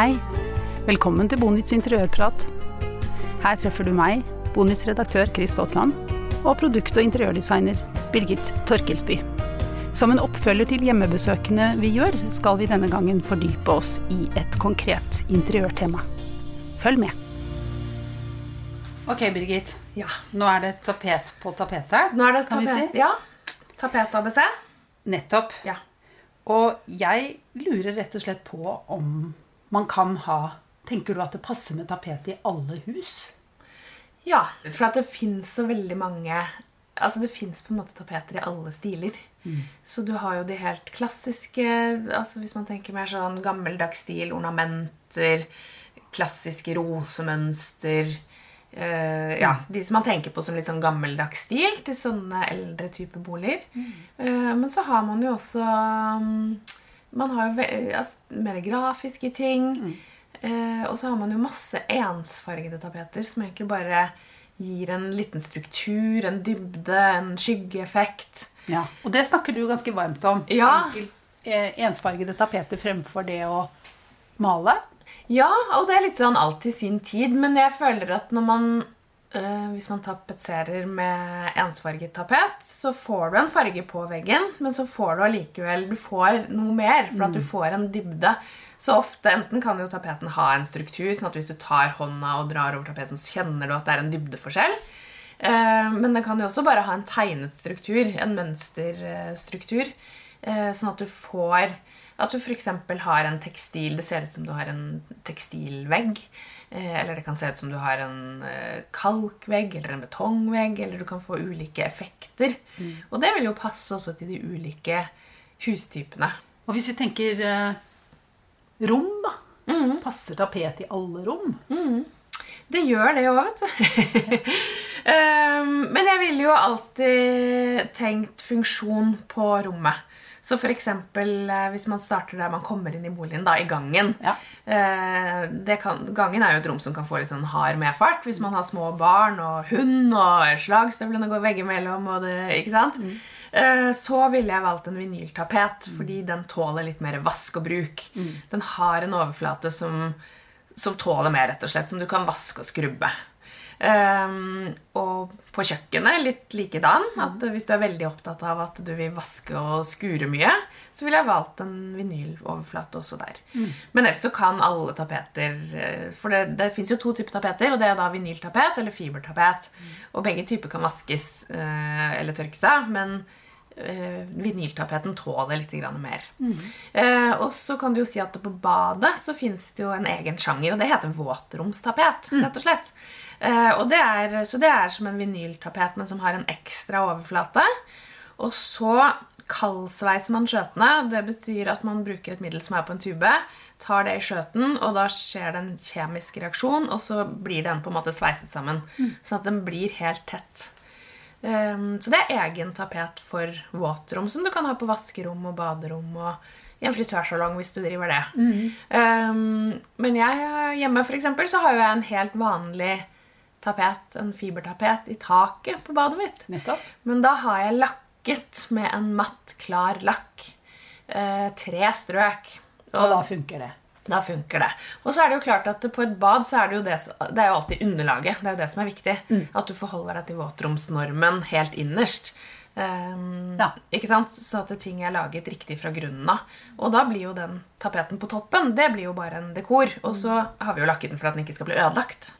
Hei, velkommen til Bonits interiørprat. Her treffer du meg, Bonits redaktør Chris Stotland, og produkt- og interiørdesigner Birgit Torkelsby. Som en oppfølger til hjemmebesøkene vi gjør, skal vi denne gangen fordype oss i et konkret interiørtema. Følg med. Ok, Birgit. Ja. Nå er det tapet på tapetet, Nå er det kan vi si. Ja. Tapet-ABC. Nettopp. Ja. Og jeg lurer rett og slett på om man kan ha Tenker du at det passer med tapet i alle hus? ja. For at det fins så veldig mange Altså det fins tapeter i alle stiler. Så du har jo de helt klassiske altså Hvis man tenker mer sånn gammeldags stil, ornamenter, klassiske rosemønster eh, Ja, De som man tenker på som litt sånn gammeldags stil til sånne eldre typer boliger. Eh, men så har man jo også mm, Man har jo altså, mer grafiske ting. Eh, og så har man jo masse ensfargede tapeter som egentlig bare gir en liten struktur, en dybde, en skyggeeffekt. Ja, Og det snakker du ganske varmt om. Ja. Enkelt, eh, ensfargede tapeter fremfor det å male. Ja, og det er litt sånn alt i sin tid, men jeg føler at når man Hvis man tapetserer med ensfarget tapet, så får du en farge på veggen, men så får du allikevel Du får noe mer, for at du får en dybde. Så ofte enten kan jo tapeten ha en struktur, sånn at hvis du tar hånda og drar over tapeten, så kjenner du at det er en dybdeforskjell. Eh, Men den kan jo også bare ha en tegnet struktur, en mønsterstruktur. eh, Sånn at du får At du f.eks. har en tekstil Det ser ut som du har en tekstilvegg. eh, Eller det kan se ut som du har en eh, kalkvegg eller en betongvegg. Eller du kan få ulike effekter. Og det vil jo passe også til de ulike hustypene. Og hvis vi tenker eh, rom, da. Passer tapet i alle rom? Det gjør det òg, vet du. um, men jeg ville jo alltid tenkt funksjon på rommet. Så eksempel eh, hvis man starter der man kommer inn i boligen, da, i gangen. Ja. Eh, det kan, gangen er jo et rom som kan få litt sånn hard medfart hvis man har små barn og hund og slagstøvlene går veggimellom. Og det, ikke sant? Mm. så ville jeg valgt en vinyltapet, fordi den tåler litt mer vask og bruk. Den har en overflate som, som tåler mer, rett og slett, som du kan vaske og skrubbe. Um, og på kjøkkenet litt likedan. At hvis du er veldig opptatt av at du vil vaske og skure mye, så ville jeg valgt en vinyloverflate også der. Men ellers så kan alle tapeter eh, For det, det fins jo to typer tapeter, og det er da vinyltapet eller fibertapet. Og begge typer kan vaskes eh, eller tørkes av, men vinyltapeten tåler litt grann mer. Eh, og så kan du jo si at på badet så finnes det jo en egen sjanger, og det heter våtromstapet. rett og slett. Eh, og det er, så det er som en vinyltapet, men som har en ekstra overflate. Og så kaldsveiser man skjøtene. Det betyr at man bruker et middel som er på en tube, tar det i skjøten, og da skjer det en kjemisk reaksjon, og så blir den på en måte sveiset sammen. Sånn at den blir helt tett. Um, så det er egen tapet for våtrom, som du kan ha på vaskerom og baderom og i en frisørsalong hvis du driver det. Um, men jeg hjemme for eksempel, så har jo jeg en helt vanlig tapet, en fibertapet, i taket på badet mitt. Nettopp. Men da har jeg lakket med en matt, klar lakk. Eh, tre strøk. Og da funker det. Da funker det. Og så er det jo klart at på et bad så er det jo det, det er jo alltid underlaget. Det er jo det som er viktig. At du forholder deg til våtromsnormen helt innerst. Um, Ja. Ikke sant? Så at ting er laget riktig fra grunnen av. Og da blir jo den tapeten på toppen Det blir jo bare en dekor. Og så har vi jo lakket den for at den ikke skal bli ødelagt.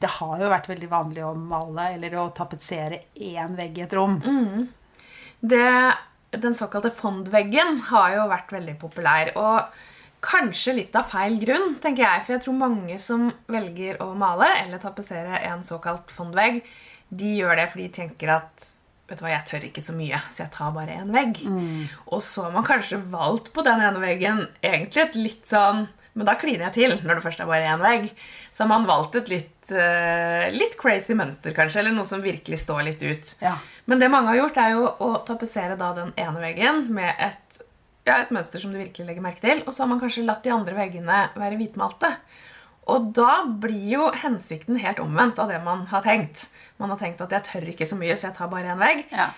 Det har jo vært veldig vanlig å male eller å tapetsere én vegg i et rom. Det, den såkalte fondveggen har jo vært veldig populær. Og kanskje litt av feil grunn, tenker jeg. For jeg tror mange som velger å male eller tapetsere en såkalt fondvegg, de gjør det fordi de tenker at Vet du hva, jeg tør ikke så mye, så jeg tar bare én vegg. Og så har man kanskje valgt på den ene veggen egentlig et litt sånn Men da kliner jeg til når det først er bare én vegg. Så har man valgt et litt, uh, litt crazy mønster, kanskje, eller noe som virkelig står litt ut. Ja. Men det mange har gjort, er jo å tapetsere da den ene veggen med et, ja, et mønster som du virkelig legger merke til, og så har man kanskje latt de andre veggene være hvitmalte. Og da blir jo hensikten helt omvendt av det man har tenkt. Man har tenkt at jeg tør ikke så mye, så jeg tar bare én vegg. Ja.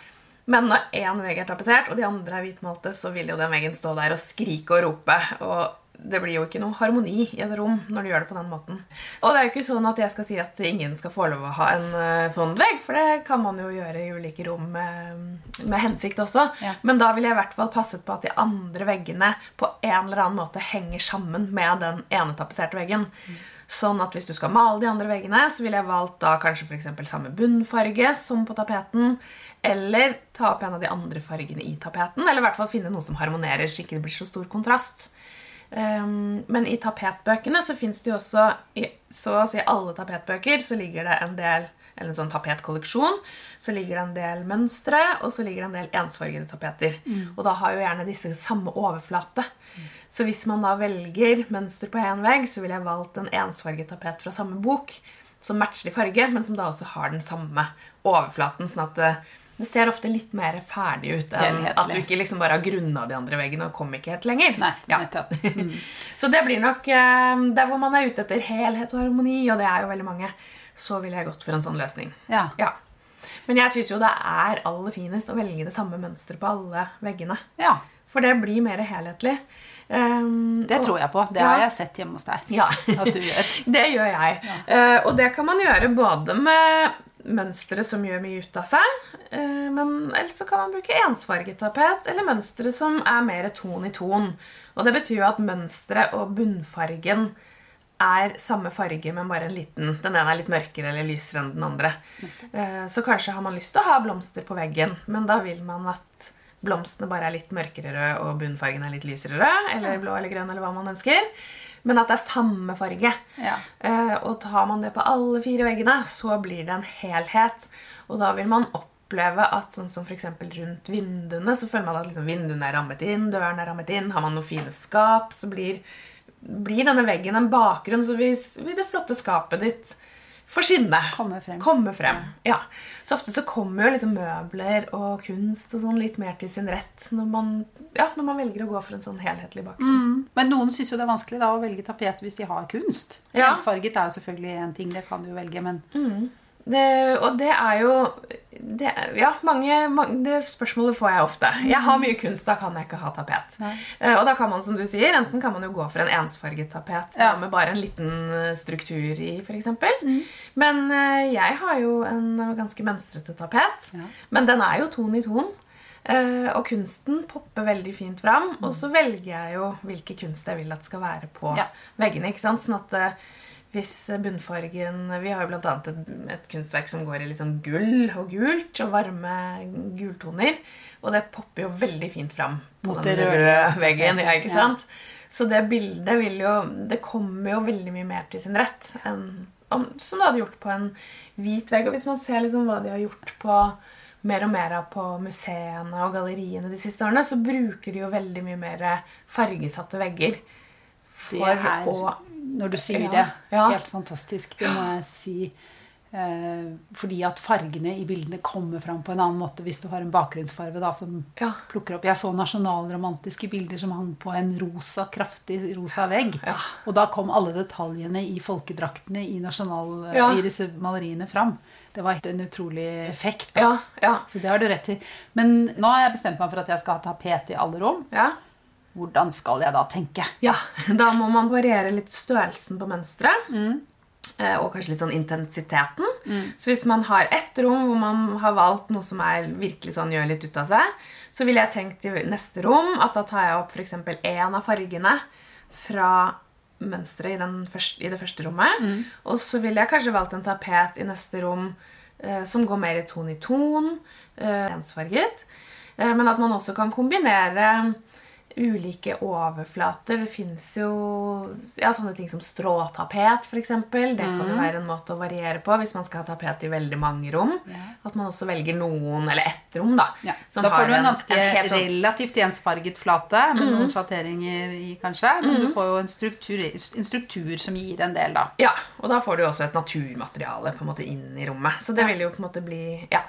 Men når én vegg er tapetsert, og de andre er hvitmalte, så vil jo den veggen stå der og skrike og rope. Og det blir jo ikke noe harmoni i et rom når du gjør det på den måten. Og det er jo ikke sånn at jeg skal si at ingen skal få lov å ha en uh, fondvegg, for det kan man jo gjøre i ulike rom med, med hensikt også. Ja. Men da ville jeg i hvert fall passet på at de andre veggene på en eller annen måte henger sammen med den ene tapetserte veggen. Sånn at hvis du skal male de andre veggene, så ville jeg valgt da kanskje for eksempel samme bunnfarge som på tapeten. Eller ta opp en av de andre fargene i tapeten. Eller i hvert fall finne noe som harmonerer, så ikke det blir så stor kontrast. Um, men i tapetbøkene så fins det jo også i så å si alle tapetbøker så ligger det en del eller en sånn tapetkolleksjon. Så ligger det en del mønstre, og så ligger det en del ensfargede tapeter. Og da har jo gjerne disse samme overflate. Så hvis man da velger mønster på én vegg, så ville jeg valgt en ensfarget tapet fra samme bok som matcher i farge, men som da også har den samme overflaten. sånn at det, det ser ofte litt mer ferdig ut enn Helhetlig. at du ikke liksom bare har grunna de andre veggene og kom ikke helt lenger. Nei, Ja. nettopp. Så det blir nok eh, Der hvor man er ute etter helhet og harmoni, og det er jo veldig mange, så ville jeg gått for en sånn løsning. Ja. Ja. Men jeg syns jo det er aller finest å velge det samme mønsteret på alle veggene. ja. For det blir mer helhetlig. Um, Det tror jeg på. Det Ja. har jeg sett hjemme hos deg. Ja. At du gjør. Det gjør jeg. Eh, og det kan man gjøre både med mønstre som gjør mye ut av seg, eh, men ellers så kan man bruke ensfarget tapet, eller mønstre som er mer ton i ton. Og det betyr jo at mønsteret og bunnfargen er samme farge, men bare en liten Den ene er litt mørkere eller lysere enn den andre. Eh, så kanskje har man lyst til å ha blomster på veggen, men da vil man at blomstene bare er litt mørkere rød, og bunnfargen er litt lysere rød, eller blå eller grønn, eller hva man ønsker. Men at det er samme farge. Ja. Eh, og tar man det på alle fire veggene, så blir det en helhet. Og da vil man oppleve at sånn som eksempel rundt vinduene, så føler man at liksom vinduene er rammet inn, døren er rammet inn. Har man noen fine skap, så blir, blir denne veggen en bakgrunn, så vil det flotte skapet ditt få skinne. Komme frem. Komme frem. Ja. Så ofte så kommer jo liksom møbler og kunst og sånn litt mer til sin rett når man, ja, når man velger å gå for en sånn helhetlig bakgrunn. Men noen syns jo det er vanskelig da å velge tapet hvis de har kunst. Ja. Ensfarget er jo selvfølgelig en ting, det kan du jo velge, men Det, og det er jo det, Ja, mange, mange Det spørsmålet får jeg ofte. Jeg har mye kunst, da kan jeg ikke ha tapet. Nei. Eh, og da kan man, som du sier, enten kan man jo gå for en ensfarget tapet Ja. med bare en liten eh, struktur i, f.eks. Men eh, jeg har jo en ganske mønstrete tapet. Ja. Men den er jo ton i ton. Og kunsten popper veldig fint fram. Og så velger jeg jo hvilke kunst jeg vil at skal være på Ja. veggene. ikke sant? Sånn at hvis bunnfargen Vi har jo annet et, et kunstverk som går i litt sånn gull og gult og varme gultoner. Og det popper jo veldig fint fram på Mot den røde veggen. Ja, ikke Ja. sant? Så det bildet vil jo Det kommer jo veldig mye mer til sin rett enn om, som det hadde gjort på en hvit vegg. Og hvis man ser liksom hva de har gjort på mer og mer av på museene og galleriene de siste årene, så bruker de jo veldig mye mer fargesatte vegger. Det For er, å når du sier Ja, det, ja. helt fantastisk. Det må jeg si. Eh, fordi at fargene i bildene kommer fram på en annen måte hvis du har en bakgrunnsfarge da, som Ja. plukker opp. Jeg så nasjonalromantiske bilder som hang på en rosa, kraftig rosa vegg. Og da kom alle detaljene i folkedraktene i, nasjonal, Ja. i disse maleriene fram. Det var en utrolig effekt. Ja, ja, Så det har du rett i. Men nå har jeg bestemt meg for at jeg skal ha tapet i alle rom. Hvordan skal jeg da tenke? Ja, da må man variere litt størrelsen på mønstret. Mm. Og kanskje litt sånn intensiteten. Så hvis man har ett rom hvor man har valgt noe som er virkelig sånn gjør litt ut av seg, så ville jeg tenkt i neste rom at da tar jeg opp f.eks. én av fargene fra mønsteret i, i det første rommet. Og så ville jeg kanskje valgt en tapet i neste rom eh, som går mer i ton i ton. Eh, ensfarget. Eh, men at man også kan kombinere ulike overflater. Det fins jo ja, sånne ting som stråtapet, f.eks. Det kan jo være en måte å variere på hvis man skal ha tapet i veldig mange rom. At man også velger noen, eller ett rom, da. Ja. som Da får du en en- ganske en sånn- relativt ensfarget flate, med noen sjatteringer i, kanskje. Men Mm. du får jo en struktur, en struktur som gir en del, da. Ja, og da får du jo også et naturmateriale på en måte inn i rommet. Så det vil jo på en måte bli Ja.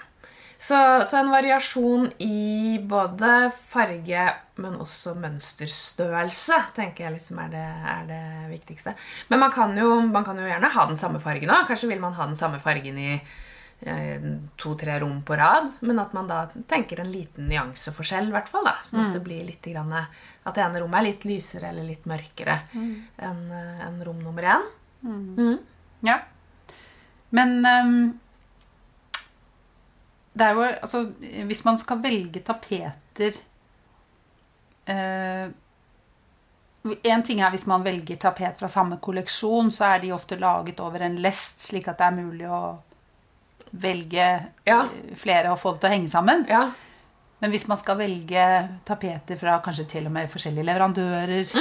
Så, så en variasjon i både farge, men også mønsterstørrelse, tenker jeg liksom er det, er det viktigste. Men man kan, jo, man kan jo gjerne ha den samme fargen òg. Kanskje vil man ha den samme fargen i eh, to-tre rom på rad, men at man da tenker en liten nyanseforskjell, i hvert fall. da, Sånn at det blir litt grann, At det ene rommet er litt lysere eller litt mørkere enn en rom nummer én. Mm. Ja. Men ehm, det er jo Altså, hvis man skal velge tapeter eh, En ting er hvis man velger tapet fra samme kolleksjon, så er de ofte laget over en lest, slik at det er mulig å velge Ja. eh, flere og få det til å henge sammen. Ja. Men hvis man skal velge tapeter fra kanskje til og med forskjellige leverandører,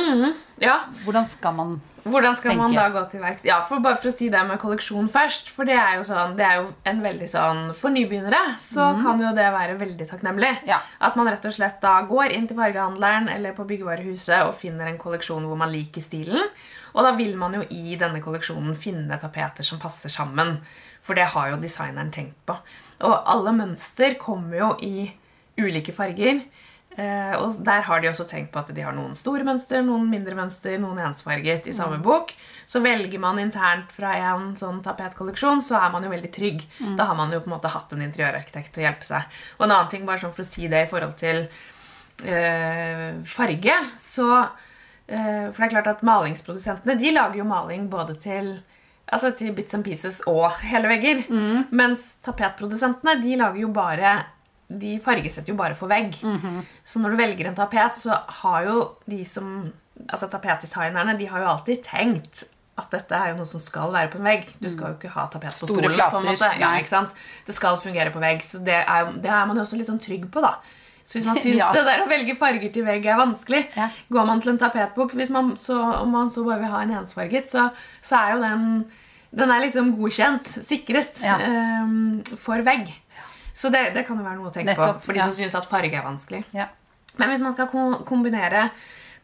ja. hvordan skal man Hvordan skal man da gå til verks? Ja, for Bare for å si det med kolleksjon først. For det er jo, sånn, det er jo en veldig sånn For nybegynnere så kan jo det være veldig takknemlig. Ja. At man rett og slett da går inn til fargehandleren eller på byggevarehuset og finner en kolleksjon hvor man liker stilen. Og da vil man jo i denne kolleksjonen finne tapeter som passer sammen. For det har jo designeren tenkt på. Og alle mønster kommer jo i ulike farger. Eh, og der har de også tenkt på at de har noen store mønster, noen mindre mønster, noen ensfarget i samme bok. Så velger man internt fra en sånn tapetkolleksjon, så er man jo veldig trygg. Da har man jo på en måte hatt en interiørarkitekt til å hjelpe seg. Og en annen ting, bare sånn for å si det i forhold til eh, farge, så eh, For det er klart at malingsprodusentene de lager jo maling både til Altså til bits and pieces og hele vegger. Mens tapetprodusentene de lager jo bare De fargesetter jo bare for vegg. Så når du velger en tapet, så har jo de som Altså tapetdesignerne de har jo alltid tenkt at dette er jo noe som skal være på en vegg. Du skal jo ikke ha tapet på Store stolen. på en måte. Ja, ikke sant? Det skal fungere på vegg, så det er, det er man jo også litt sånn trygg på, da. Så hvis man syns Ja. det der å velge farger til vegg er vanskelig, Ja. går man til en tapetbok hvis man så, Om man så bare vil ha en ensfarget, så, så er jo den Den er liksom godkjent, sikret, Ja. um, for vegg. Så det, det kan jo være noe å tenke Nettopp, på for de som syns at farge er vanskelig. Ja. Men hvis man skal ko- kombinere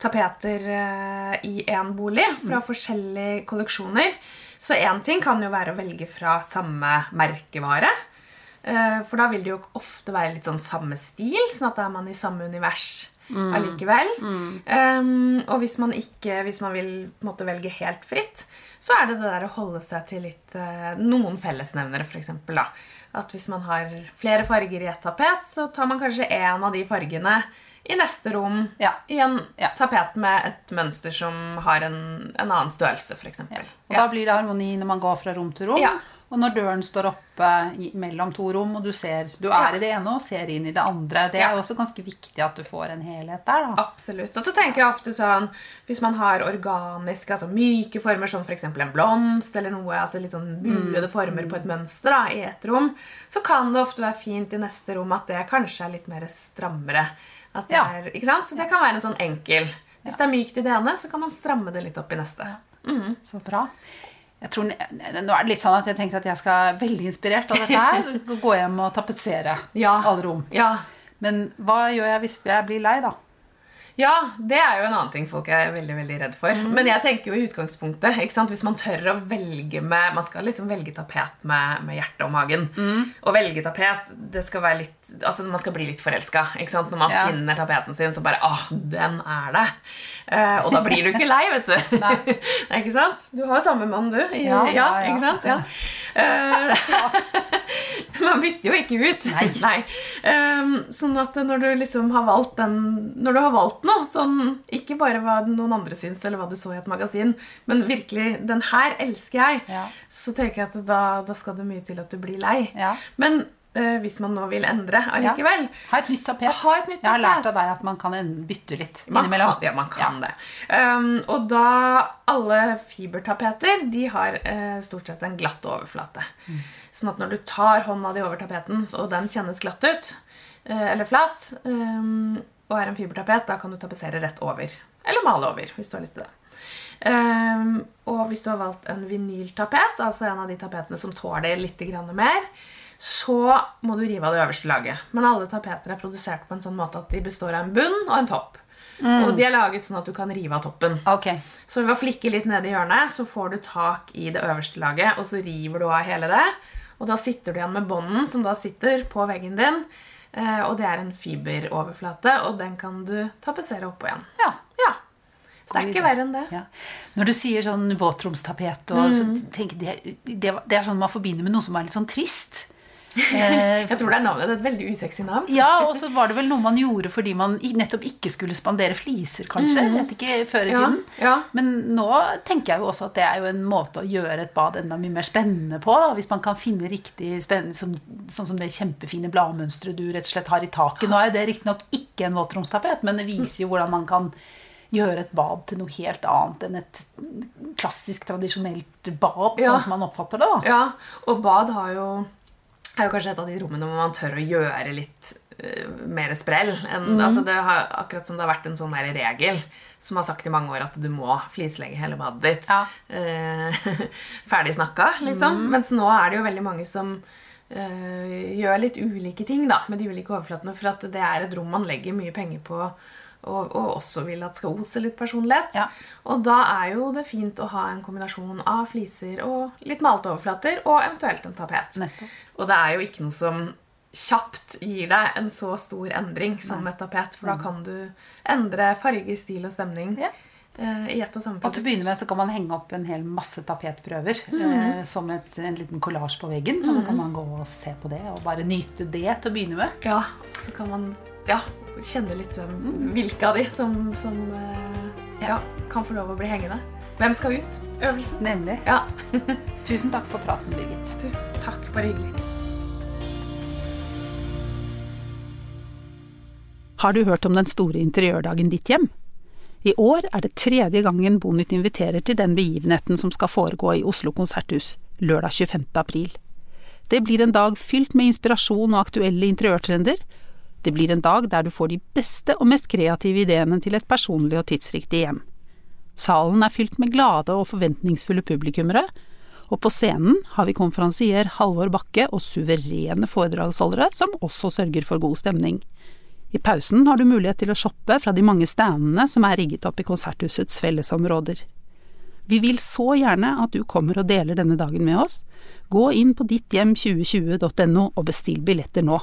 tapeter eh, i én bolig fra forskjellige kolleksjoner, så én ting kan jo være å velge fra samme merkevare. Eh, For da vil det jo ofte være litt sånn samme stil, sånn at da er man i samme univers allikevel. Um, og hvis man ikke, hvis man vil måte velge helt fritt, så er det det der å holde seg til litt eh, noen fellesnevnere, f.eks. At hvis man har flere farger i ett tapet, så tar man kanskje én av de fargene i neste rom Ja. i en Ja. tapet med et mønster som har en, en annen størrelse, f.eks. Og da blir det harmoni når man går fra rom til rom. Ja. Og når døren står oppe mellom to rom, og du, ser, du er Ja. i det ene og ser inn i det andre. Det Ja. er jo også ganske viktig at du får en helhet der. da. Absolutt. Og så tenker jeg ofte sånn Hvis man har organiske, altså myke former, som f.eks. en blomst eller noe, altså litt sånn buede former på et mønster da, i et rom, så kan det ofte være fint i neste rom at det kanskje er litt mer strammere. Ja. er? Så det kan være en sånn enkel Hvis det er mykt i det ene, så kan man stramme det litt opp i neste. Så bra. Jeg tror, nå er det litt sånn at jeg tenker at jeg skal veldig inspirert av dette her. Gå hjem og tapetsere Ja. alle rom. Ja. Men hva gjør jeg hvis jeg blir lei, da? Ja, det er jo en annen ting folk er veldig veldig redd for. Men jeg tenker jo i utgangspunktet? Hvis man tør å velge med Man skal liksom velge tapet med, med hjertet og magen. Å velge tapet det skal være litt Altså Man skal bli litt forelska. Når man Ja. finner tapeten sin, så bare Åh, den er det! Eh, og da blir du ikke lei, vet du. Nei. Nei, ikke sant? Du har jo samme mann, du. I, Ja, ja, ja, ikke sant? Ja. Eh, man bytter jo ikke ut. Nei. Ehm, sånn at når du liksom har valgt den Når du har valgt noe, sånn, ikke bare hva noen andre syns, eller hva du så i et magasin, men virkelig 'Den her elsker jeg', Ja. så tenker jeg at da, da skal det mye til at du blir lei. Ja. Men hvis man nå vil endre allikevel Ha et nytt tapet. Et nytt Jeg har lært av deg at man kan bytte litt Man innimellom. kan, ja, man kan det. Um, og da alle fibertapeter de har uh, stort sett en glatt overflate. Sånn at når du tar hånda di over tapeten, og den kjennes glatt ut, uh, eller flat, um, og er en fibertapet, da kan du tapetsere rett over. Eller male over, hvis du har lyst til det. Um, og hvis du har valgt en vinyltapet, altså en av de tapetene som tåler litt mer, så må du rive av det øverste laget. Men alle tapeter er produsert på en sånn måte at de består av en bunn og en topp. Mm. Og de er laget sånn at du kan rive av toppen. Okay. Så ved å flikke litt ned i hjørnet, så får du tak i det øverste laget, og så river du av hele det. Og da sitter du igjen med bånden som da sitter på veggen din. Eh, og det er en fiberoverflate, og den kan du tapetsere oppå igjen. Ja. ja. Så det er ikke verre enn det. Ja. Når du sier sånn våtromstapet, mm. så tenker det, det, det er sånn man forbinder med noe som er litt sånn trist. Eh, jeg tror det er navnet. Det er et veldig usexy navn. ja, og så var det vel noe man gjorde fordi man nettopp ikke skulle spandere fliser, kanskje. Mm. Vet ikke, før i tiden. Ja, ja. Men nå tenker jeg jo også at det er jo en måte å gjøre et bad enda mye mer spennende på. Hvis man kan finne riktig spennende, sånn, sånn som det kjempefine bladmønsteret du rett og slett har i taket. Nå er jo det riktignok ikke en våtromstapet, men det viser jo hvordan man kan gjøre et bad til noe helt annet enn et klassisk, tradisjonelt bad, sånn som man oppfatter det. da. Ja, og bad har jo er jo kanskje et av de rommene hvor man tør å gjøre litt uh, mer sprell. En, mm. altså det har, akkurat som det har vært en sånn regel som har sagt i mange år at du må flislegge hele badet ditt. Ja. Uh, ferdig snakka, liksom. Mm. Mens nå er det jo veldig mange som uh, gjør litt ulike ting da, med de ulike overflatene. For at det er et rom man legger mye penger på og, og, også vil at skal ose litt personlighet. Ja. Og da er jo det fint å ha en kombinasjon av fliser og litt malte overflater, og eventuelt en tapet. Nettopp. Og det er jo ikke noe som kjapt gir deg en så stor endring som et tapet, for da mm. kan du endre farge, stil og stemning. Ja. Eh, I ett og samme produkt. Og til å begynne med så kan man henge opp en hel masse tapetprøver mm. eh, som et, en liten kollasj på veggen. Mm. Og så kan mm. man gå og se på det og bare nyte det til å begynne med. Ja, så kan man ja, kjenne litt hvem, hvilke av de som, som uh, ja, kan få lov å bli hengende. Hvem skal ut? Øvelsen. Nemlig. Ja. Tusen takk for praten, Birgit. Du, takk. Bare hyggelig. Har du hørt om den store interiørdagen Ditt hjem? I år er det tredje gangen Bonit inviterer til den begivenheten som skal foregå i Oslo konserthus lørdag 25. april. Det blir en dag fylt med inspirasjon og aktuelle interiørtrender, det blir en dag der du får de beste og mest kreative ideene til et personlig og tidsriktig hjem. Salen er fylt med glade og forventningsfulle publikummere, og på scenen har vi konferansier Halvor Bakke og suverene foredragsholdere som også sørger for god stemning. I pausen har du mulighet til å shoppe fra de mange standene som er rigget opp i konserthusets fellesområder. Vi vil så gjerne at du kommer og deler denne dagen med oss. Gå inn på ditthjem2020.no og bestill billetter nå.